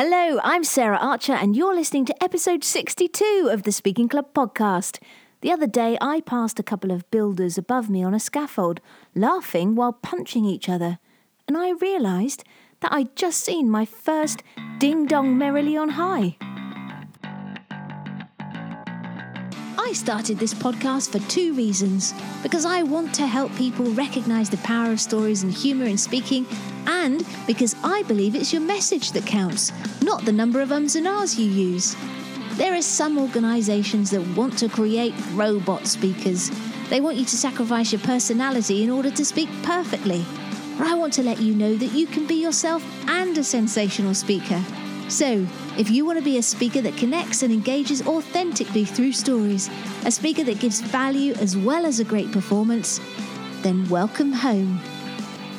Hello, I'm Sarah Archer, and you're listening to episode 62 of the Speaking Club podcast. The other day, I passed a couple of builders above me on a scaffold, laughing while punching each other, and I realised that I'd just seen my first ding dong merrily on high. I started this podcast for two reasons because I want to help people recognise the power of stories and humour in speaking, and because I believe it's your message that counts, not the number of ums and ahs you use. There are some organisations that want to create robot speakers. They want you to sacrifice your personality in order to speak perfectly. But I want to let you know that you can be yourself and a sensational speaker. So, if you want to be a speaker that connects and engages authentically through stories, a speaker that gives value as well as a great performance, then welcome home.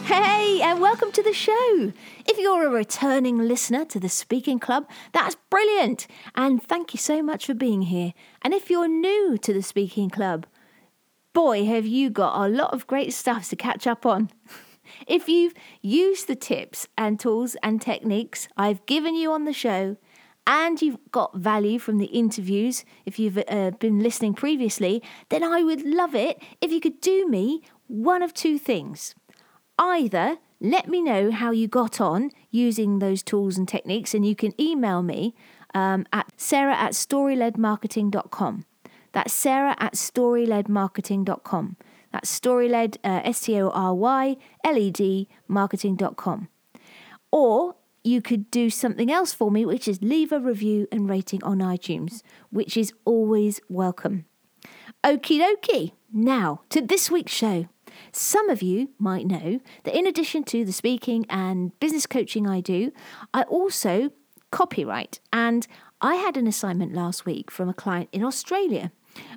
Hey, and welcome to the show. If you're a returning listener to the Speaking Club, that's brilliant. And thank you so much for being here. And if you're new to the Speaking Club, boy, have you got a lot of great stuff to catch up on. If you've used the tips and tools and techniques I've given you on the show, and you've got value from the interviews, if you've uh, been listening previously, then I would love it if you could do me one of two things. Either let me know how you got on using those tools and techniques, and you can email me um, at sarah at storyledmarketing.com. That's sarah at storyledmarketing.com. That's storyled, uh, S T O R Y L E D, marketing.com. Or you could do something else for me, which is leave a review and rating on iTunes, which is always welcome. Okie dokie. Now to this week's show. Some of you might know that in addition to the speaking and business coaching I do, I also copywrite. And I had an assignment last week from a client in Australia.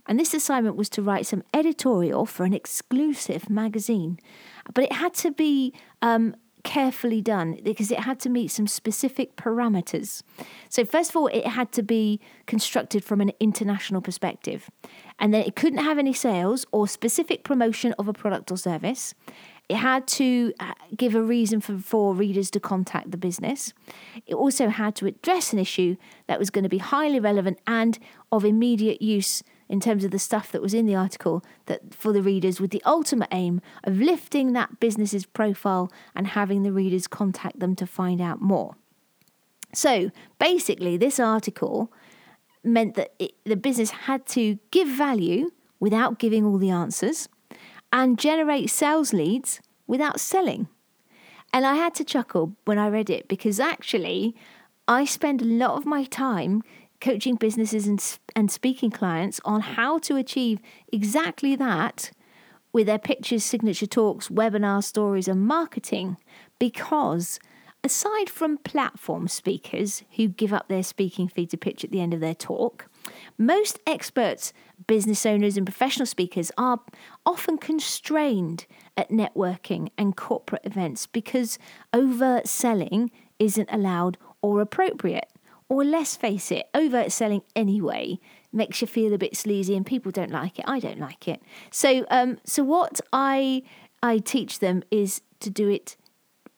And this assignment was to write some editorial for an exclusive magazine. But it had to be um, carefully done because it had to meet some specific parameters. So, first of all, it had to be constructed from an international perspective. And then it couldn't have any sales or specific promotion of a product or service. It had to uh, give a reason for, for readers to contact the business. It also had to address an issue that was going to be highly relevant and of immediate use in terms of the stuff that was in the article that for the readers with the ultimate aim of lifting that business's profile and having the readers contact them to find out more. So basically, this article meant that it, the business had to give value without giving all the answers and generate sales leads without selling. And I had to chuckle when I read it because actually, I spend a lot of my time coaching businesses and, and speaking clients on how to achieve exactly that with their pitches, signature talks, webinar stories, and marketing. Because aside from platform speakers who give up their speaking fee to pitch at the end of their talk, most experts, business owners, and professional speakers are often constrained at networking and corporate events because overselling isn't allowed or appropriate. Or let's face it, overt selling anyway makes you feel a bit sleazy and people don't like it. I don't like it. So um so what I I teach them is to do it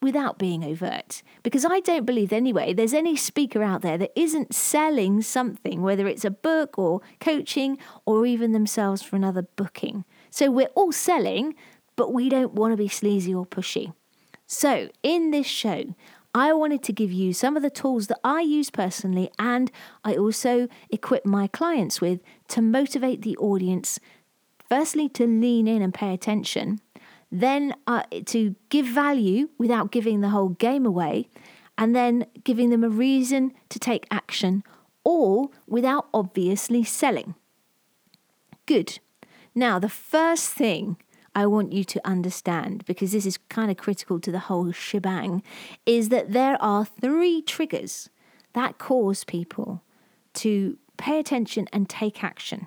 without being overt. Because I don't believe anyway there's any speaker out there that isn't selling something, whether it's a book or coaching or even themselves for another booking. So we're all selling, but we don't want to be sleazy or pushy. So, in this show, I wanted to give you some of the tools that I use personally and I also equip my clients with to motivate the audience, firstly, to lean in and pay attention, then uh, to give value without giving the whole game away, and then giving them a reason to take action, all without obviously selling. Good. Now, the first thing I want you to understand, because this is kind of critical to the whole shebang, is that there are three triggers that cause people to pay attention and take action.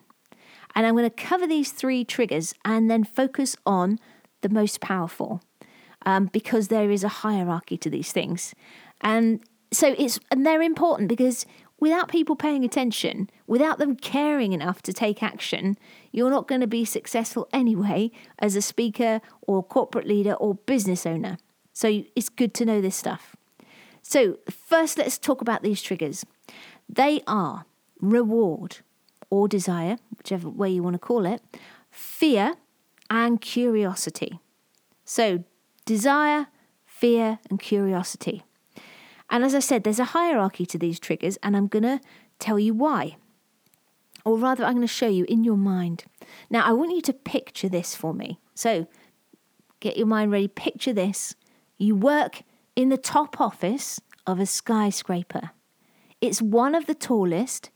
And I'm going to cover these three triggers and then focus on the most powerful um, because there is a hierarchy to these things. And so it's, and they're important because without people paying attention, without them caring enough to take action, you're not going to be successful anyway as a speaker or corporate leader or business owner. So it's good to know this stuff. So, first, let's talk about these triggers. They are reward or desire, whichever way you want to call it, fear, and curiosity. So, desire, fear, and curiosity. And as I said, there's a hierarchy to these triggers, and I'm going to tell you why. Or rather, I'm going to show you in your mind. Now, I want you to picture this for me. So, get your mind ready. Picture this. You work in the top office of a skyscraper. It's one of the tallest,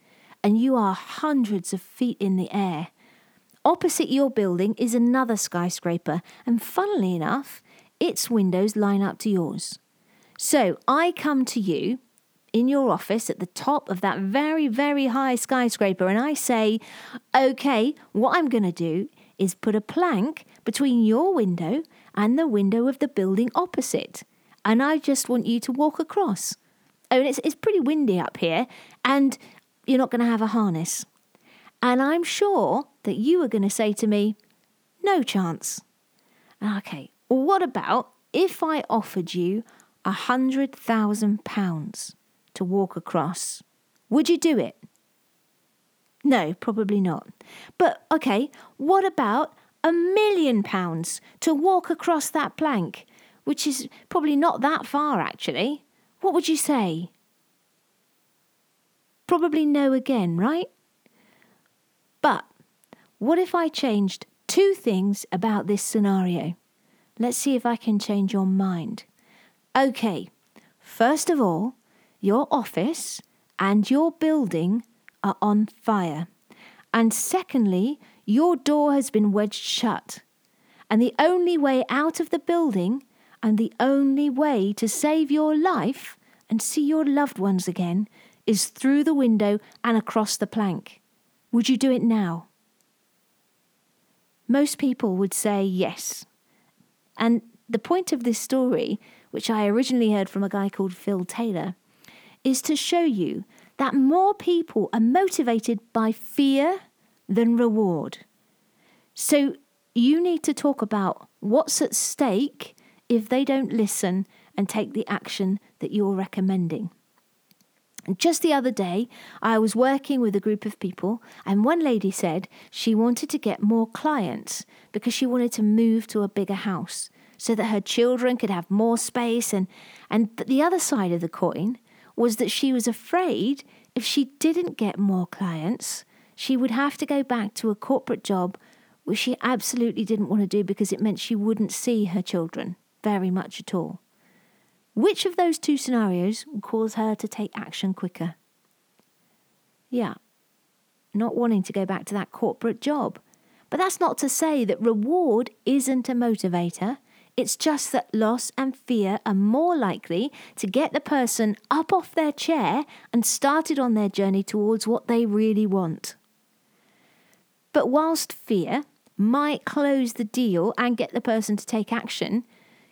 and you are hundreds of feet in the air. Opposite your building is another skyscraper, and funnily enough, its windows line up to yours. So I come to you in your office at the top of that very, very high skyscraper, and I say, okay, what I'm going to do is put a plank between your window and the window of the building opposite. And I just want you to walk across. Oh, and it's, it's pretty windy up here, and you're not going to have a harness. And I'm sure that you are going to say to me, no chance. Okay, what about if I offered you a hundred thousand pounds to walk across? Would you do it? No, probably not. But okay, what about a million pounds to walk across that plank, which is probably not that far actually? What would you say? Probably no again, right? But what if I changed two things about this scenario? Let's see if I can change your mind. Okay, first of all, your office and your building are on fire. And secondly, your door has been wedged shut. And the only way out of the building and the only way to save your life and see your loved ones again is through the window and across the plank. Would you do it now? Most people would say yes. And the point of this story, which I originally heard from a guy called Phil Taylor, is to show you that more people are motivated by fear than reward. So you need to talk about what's at stake if they don't listen and take the action that you're recommending. Just the other day, I was working with a group of people, and one lady said she wanted to get more clients because she wanted to move to a bigger house so that her children could have more space. And, and the other side of the coin was that she was afraid if she didn't get more clients, she would have to go back to a corporate job which she absolutely didn't want to do because it meant she wouldn't see her children very much at all. Which of those two scenarios will cause her to take action quicker? Yeah, not wanting to go back to that corporate job. But that's not to say that reward isn't a motivator. It's just that loss and fear are more likely to get the person up off their chair and started on their journey towards what they really want. But whilst fear might close the deal and get the person to take action,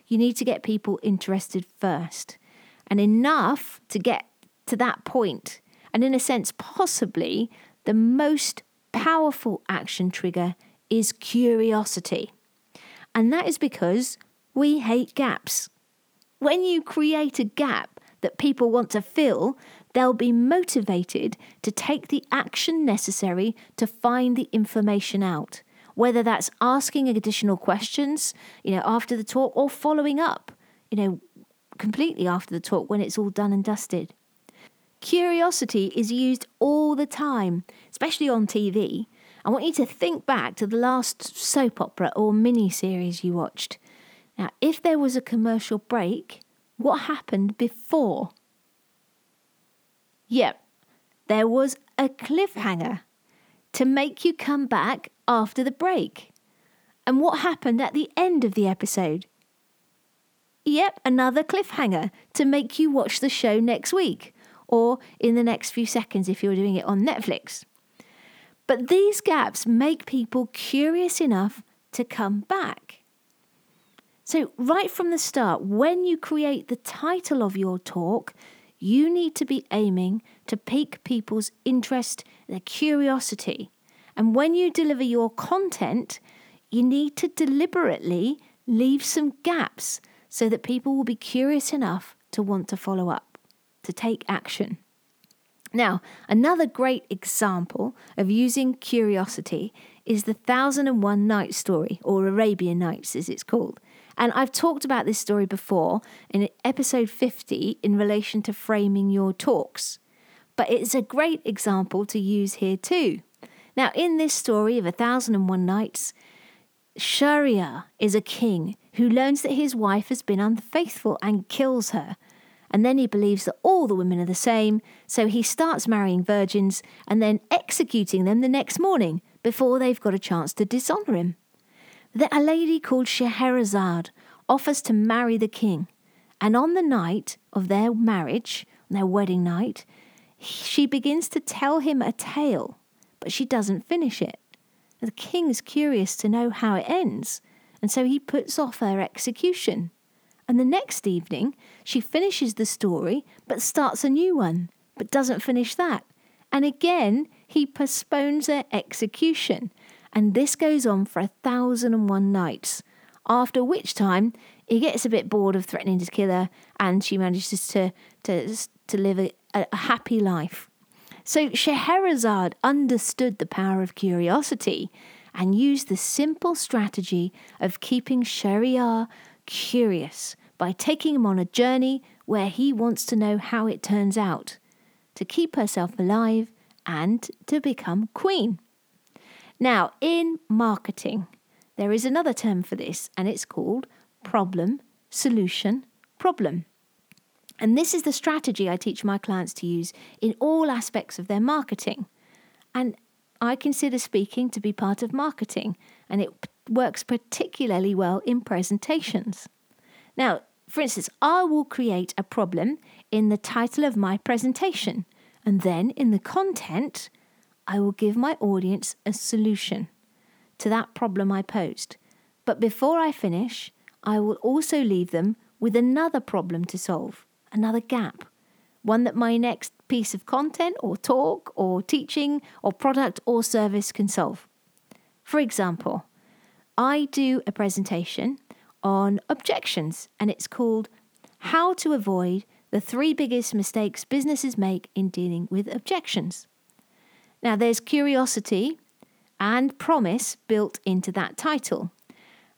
you need to get people interested first and enough to get to that point. And in a sense, possibly the most powerful action trigger is curiosity. And that is because we hate gaps. When you create a gap that people want to fill, they'll be motivated to take the action necessary to find the information out whether that's asking additional questions, you know, after the talk or following up, you know, completely after the talk when it's all done and dusted. Curiosity is used all the time, especially on TV. I want you to think back to the last soap opera or mini series you watched. Now, if there was a commercial break, what happened before? Yep, there was a cliffhanger to make you come back after the break. And what happened at the end of the episode? Yep, another cliffhanger to make you watch the show next week or in the next few seconds if you're doing it on Netflix. But these gaps make people curious enough to come back. So, right from the start, when you create the title of your talk, you need to be aiming to pique people's interest, their curiosity. And when you deliver your content, you need to deliberately leave some gaps so that people will be curious enough to want to follow up. to take action. Now, another great example of using curiosity is the Thousand and One Night story, or Arabian Nights as it's called. And I've talked about this story before in episode 50 in relation to framing your talks. But it's a great example to use here too. Now, in this story of A Thousand and One Nights, Shahryar is a king who learns that his wife has been unfaithful and kills her. And then he believes that all the women are the same, so he starts marrying virgins and then executing them the next morning before they've got a chance to dishonour him. Then a lady called Scheherazade offers to marry the king, and on the night of their marriage, their wedding night, she begins to tell him a tale, but she doesn't finish it. The king is curious to know how it ends, and so he puts off her execution. And the next evening, she finishes the story but starts a new one, but doesn't finish that. And again, he postpones their execution. And this goes on for a thousand and one nights, after which time he gets a bit bored of threatening to kill her and she manages to, to, to live a, a happy life. So Scheherazade understood the power of curiosity and used the simple strategy of keeping Shahryar curious by taking him on a journey where he wants to know how it turns out, to keep herself alive and to become queen. Now, in marketing, there is another term for this, and it's called problem, solution, problem. And this is the strategy I teach my clients to use in all aspects of their marketing. And I consider speaking to be part of marketing, and it works particularly well in presentations. Now, for instance, I will create a problem in the title of my presentation, and then in the content, I will give my audience a solution to that problem I posed. But before I finish, I will also leave them with another problem to solve, another gap, one that my next piece of content or talk or teaching or product or service can solve. For example, I do a presentation on objections, and it's called How to Avoid the Three Biggest Mistakes Businesses Make in Dealing with Objections. Now, there's curiosity and promise built into that title.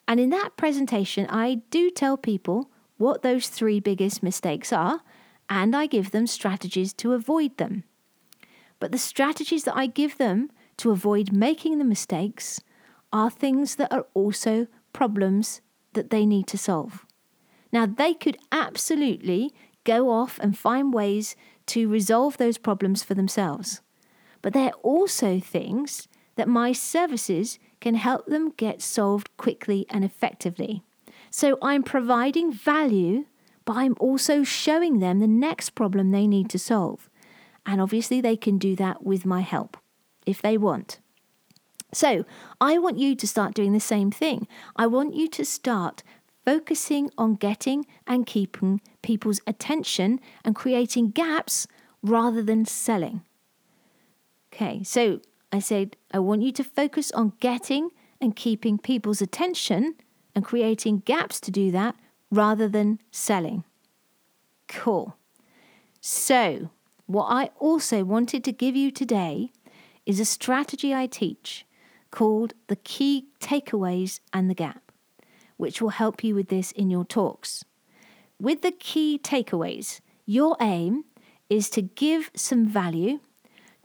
And in that presentation, I do tell people what those three biggest mistakes are, and I give them strategies to avoid them. But the strategies that I give them to avoid making the mistakes are things that are also problems that they need to solve. Now, they could absolutely go off and find ways to resolve those problems for themselves. But they're also things that my services can help them get solved quickly and effectively. So I'm providing value, but I'm also showing them the next problem they need to solve. And obviously, they can do that with my help if they want. So, I want you to start doing the same thing. I want you to start focusing on getting and keeping people's attention and creating gaps rather than selling. Okay, so I said, I want you to focus on getting and keeping people's attention and creating gaps to do that rather than selling. Cool. So, what I also wanted to give you today is a strategy I teach called The Key Takeaways and the Gap, which will help you with this in your talks. With the key takeaways, your aim is to give some value,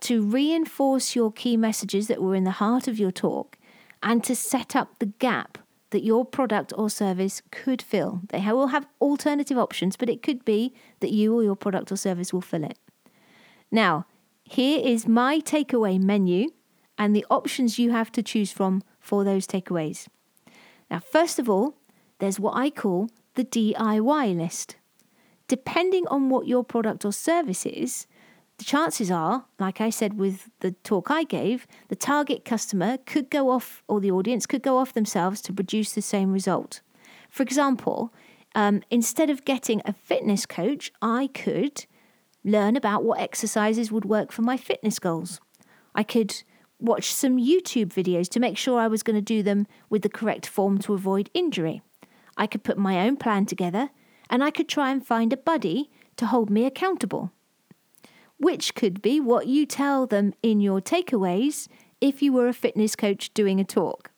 to reinforce your key messages that were in the heart of your talk, and to set up the gap that your product or service could fill. They will have alternative options, but it could be that you or your product or service will fill it. Now, here is my takeaway menu and the options you have to choose from for those takeaways. Now, first of all, there's what I call the DIY list. Depending on what your product or service is, the chances are, like I said with the talk I gave, the target customer could go off, or the audience could go off themselves to produce the same result. For example, um, instead of getting a fitness coach, I could learn about what exercises would work for my fitness goals. I could watch some YouTube videos to make sure I was going to do them with the correct form to avoid injury. I could put my own plan together and I could try and find a buddy to hold me accountable. Which could be what you tell them in your takeaways if you were a fitness coach doing a talk.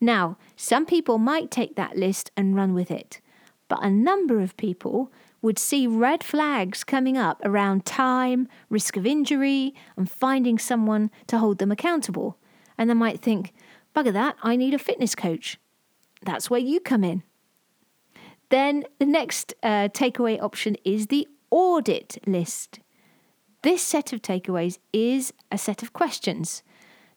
Now, some people might take that list and run with it, but a number of people would see red flags coming up around time, risk of injury, and finding someone to hold them accountable. And they might think, bugger that, I need a fitness coach. That's where you come in. Then the next uh, takeaway option is the audit list. This set of takeaways is a set of questions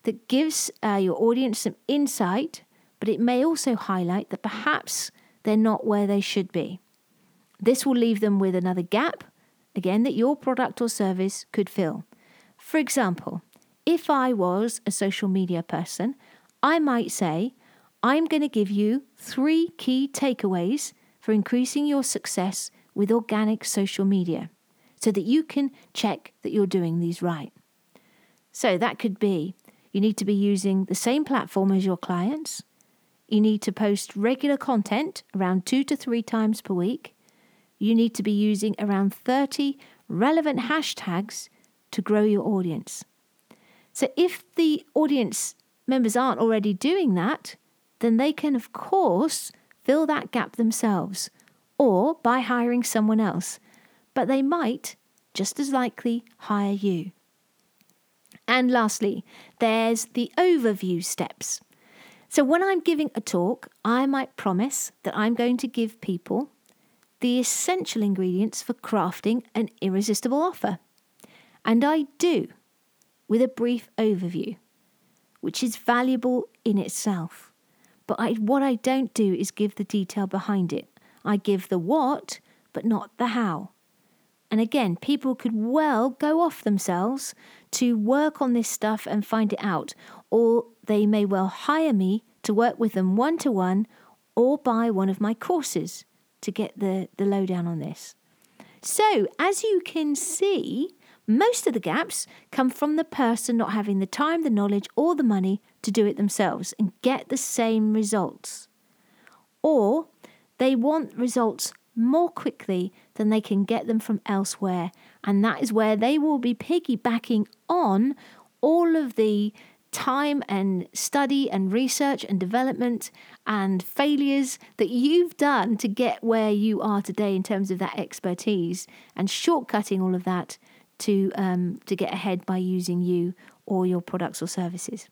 that gives uh, your audience some insight, but it may also highlight that perhaps they're not where they should be. This will leave them with another gap, again, that your product or service could fill. For example, if I was a social media person, I might say, I'm going to give you three key takeaways for increasing your success with organic social media so that you can check that you're doing these right. So that could be you need to be using the same platform as your clients. You need to post regular content around two to three times per week you need to be using around 30 relevant hashtags to grow your audience. So if the audience members aren't already doing that, then they can, of course, fill that gap themselves or by hiring someone else. But they might just as likely hire you. And lastly, there's the overview steps. So, when I'm giving a talk, I might promise that I'm going to give people the essential ingredients for crafting an irresistible offer. And I do, with a brief overview, which is valuable in itself. But I, what I don't do is give the detail behind it. I give the what, but not the how. And again, people could well go off themselves to work on this stuff and find it out, or they may well hire me to work with them one to one or buy one of my courses to get the, the lowdown on this. So, as you can see, most of the gaps come from the person not having the time, the knowledge, or the money to do it themselves and get the same results. Or they want results more quickly than they can get them from elsewhere. And that is where they will be piggybacking on all of the time and study and research and development and failures that you've done to get where you are today in terms of that expertise and shortcutting all of that to um, to get ahead by using you or your products or services.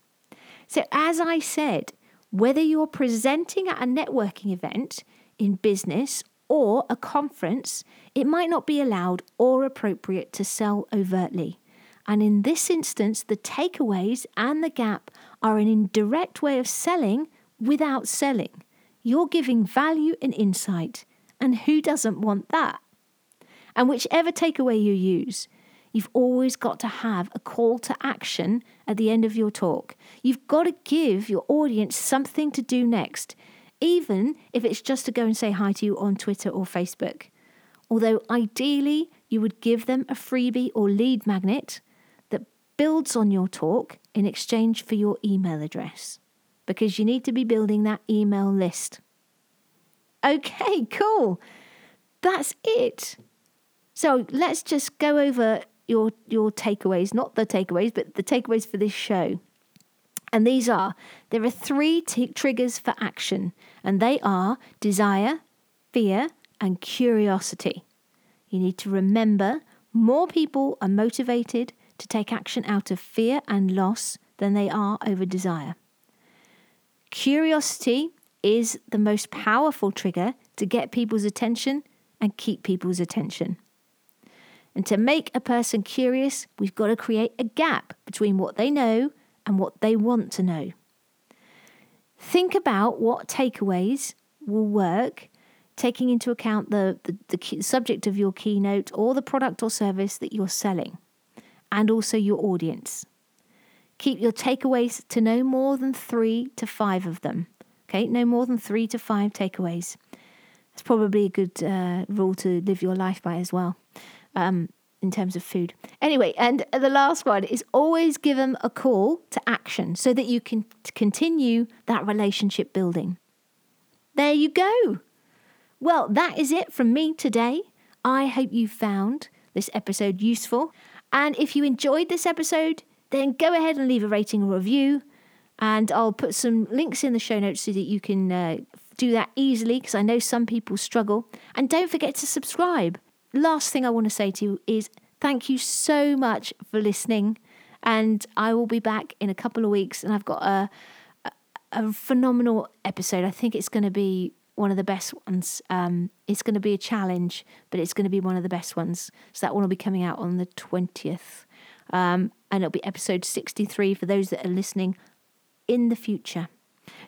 So as I said, whether you're presenting at a networking event in business or a conference, it might not be allowed or appropriate to sell overtly. And in this instance, the takeaways and the gap are an indirect way of selling without selling. You're giving value and insight. And who doesn't want that? And whichever takeaway you use, you've always got to have a call to action at the end of your talk. You've got to give your audience something to do next, even if it's just to go and say hi to you on Twitter or Facebook. Although ideally, you would give them a freebie or lead magnet that builds on your talk in exchange for your email address because you need to be building that email list. Okay, cool. That's it. So let's just go over your your takeaways, not the takeaways, but the takeaways for this show. And these are there are three t- triggers for action, and they are desire, fear, and curiosity. You need to remember more people are motivated to take action out of fear and loss than they are over desire. Curiosity is the most powerful trigger to get people's attention and keep people's attention. And to make a person curious, we've got to create a gap between what they know and what they want to know. Think about what takeaways will work, taking into account the, the, the subject of your keynote or the product or service that you're selling and also your audience. Keep your takeaways to no more than three to five of them. Okay, no more than three to five takeaways. It's probably a good uh, rule to live your life by as well, um, in terms of food. Anyway, and the last one is always give them a call to action so that you can continue that relationship building. There you go. Well, that is it from me today. I hope you found this episode useful. And if you enjoyed this episode, then go ahead and leave a rating or review. And I'll put some links in the show notes so that you can uh, do that easily because I know some people struggle. And don't forget to subscribe. Last thing I want to say to you is thank you so much for listening. And I will be back in a couple of weeks and I've got a, a, a phenomenal episode. I think it's going to be one of the best ones. Um, it's going to be a challenge, but it's going to be one of the best ones. So that one will be coming out on the 20th. Um, and it'll be episode 63 for those that are listening in the future.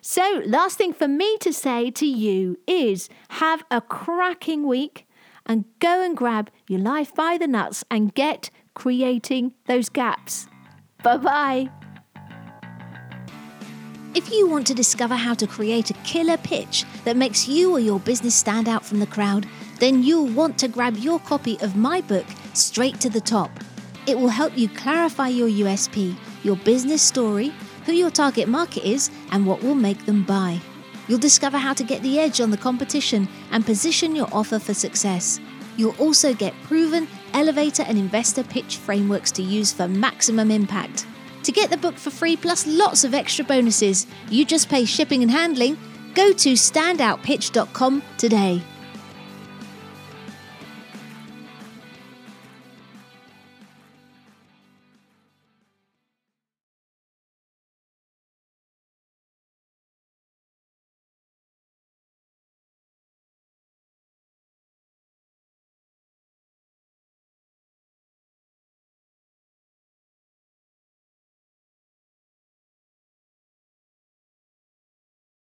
So, last thing for me to say to you is have a cracking week and go and grab your life by the nuts and get creating those gaps. Bye bye. If you want to discover how to create a killer pitch that makes you or your business stand out from the crowd, then you'll want to grab your copy of my book, Straight to the Top. It will help you clarify your USP, your business story, who your target market is, and what will make them buy. You'll discover how to get the edge on the competition and position your offer for success. You'll also get proven elevator and investor pitch frameworks to use for maximum impact. To get the book for free plus lots of extra bonuses, you just pay shipping and handling. Go to standoutpitch.com today.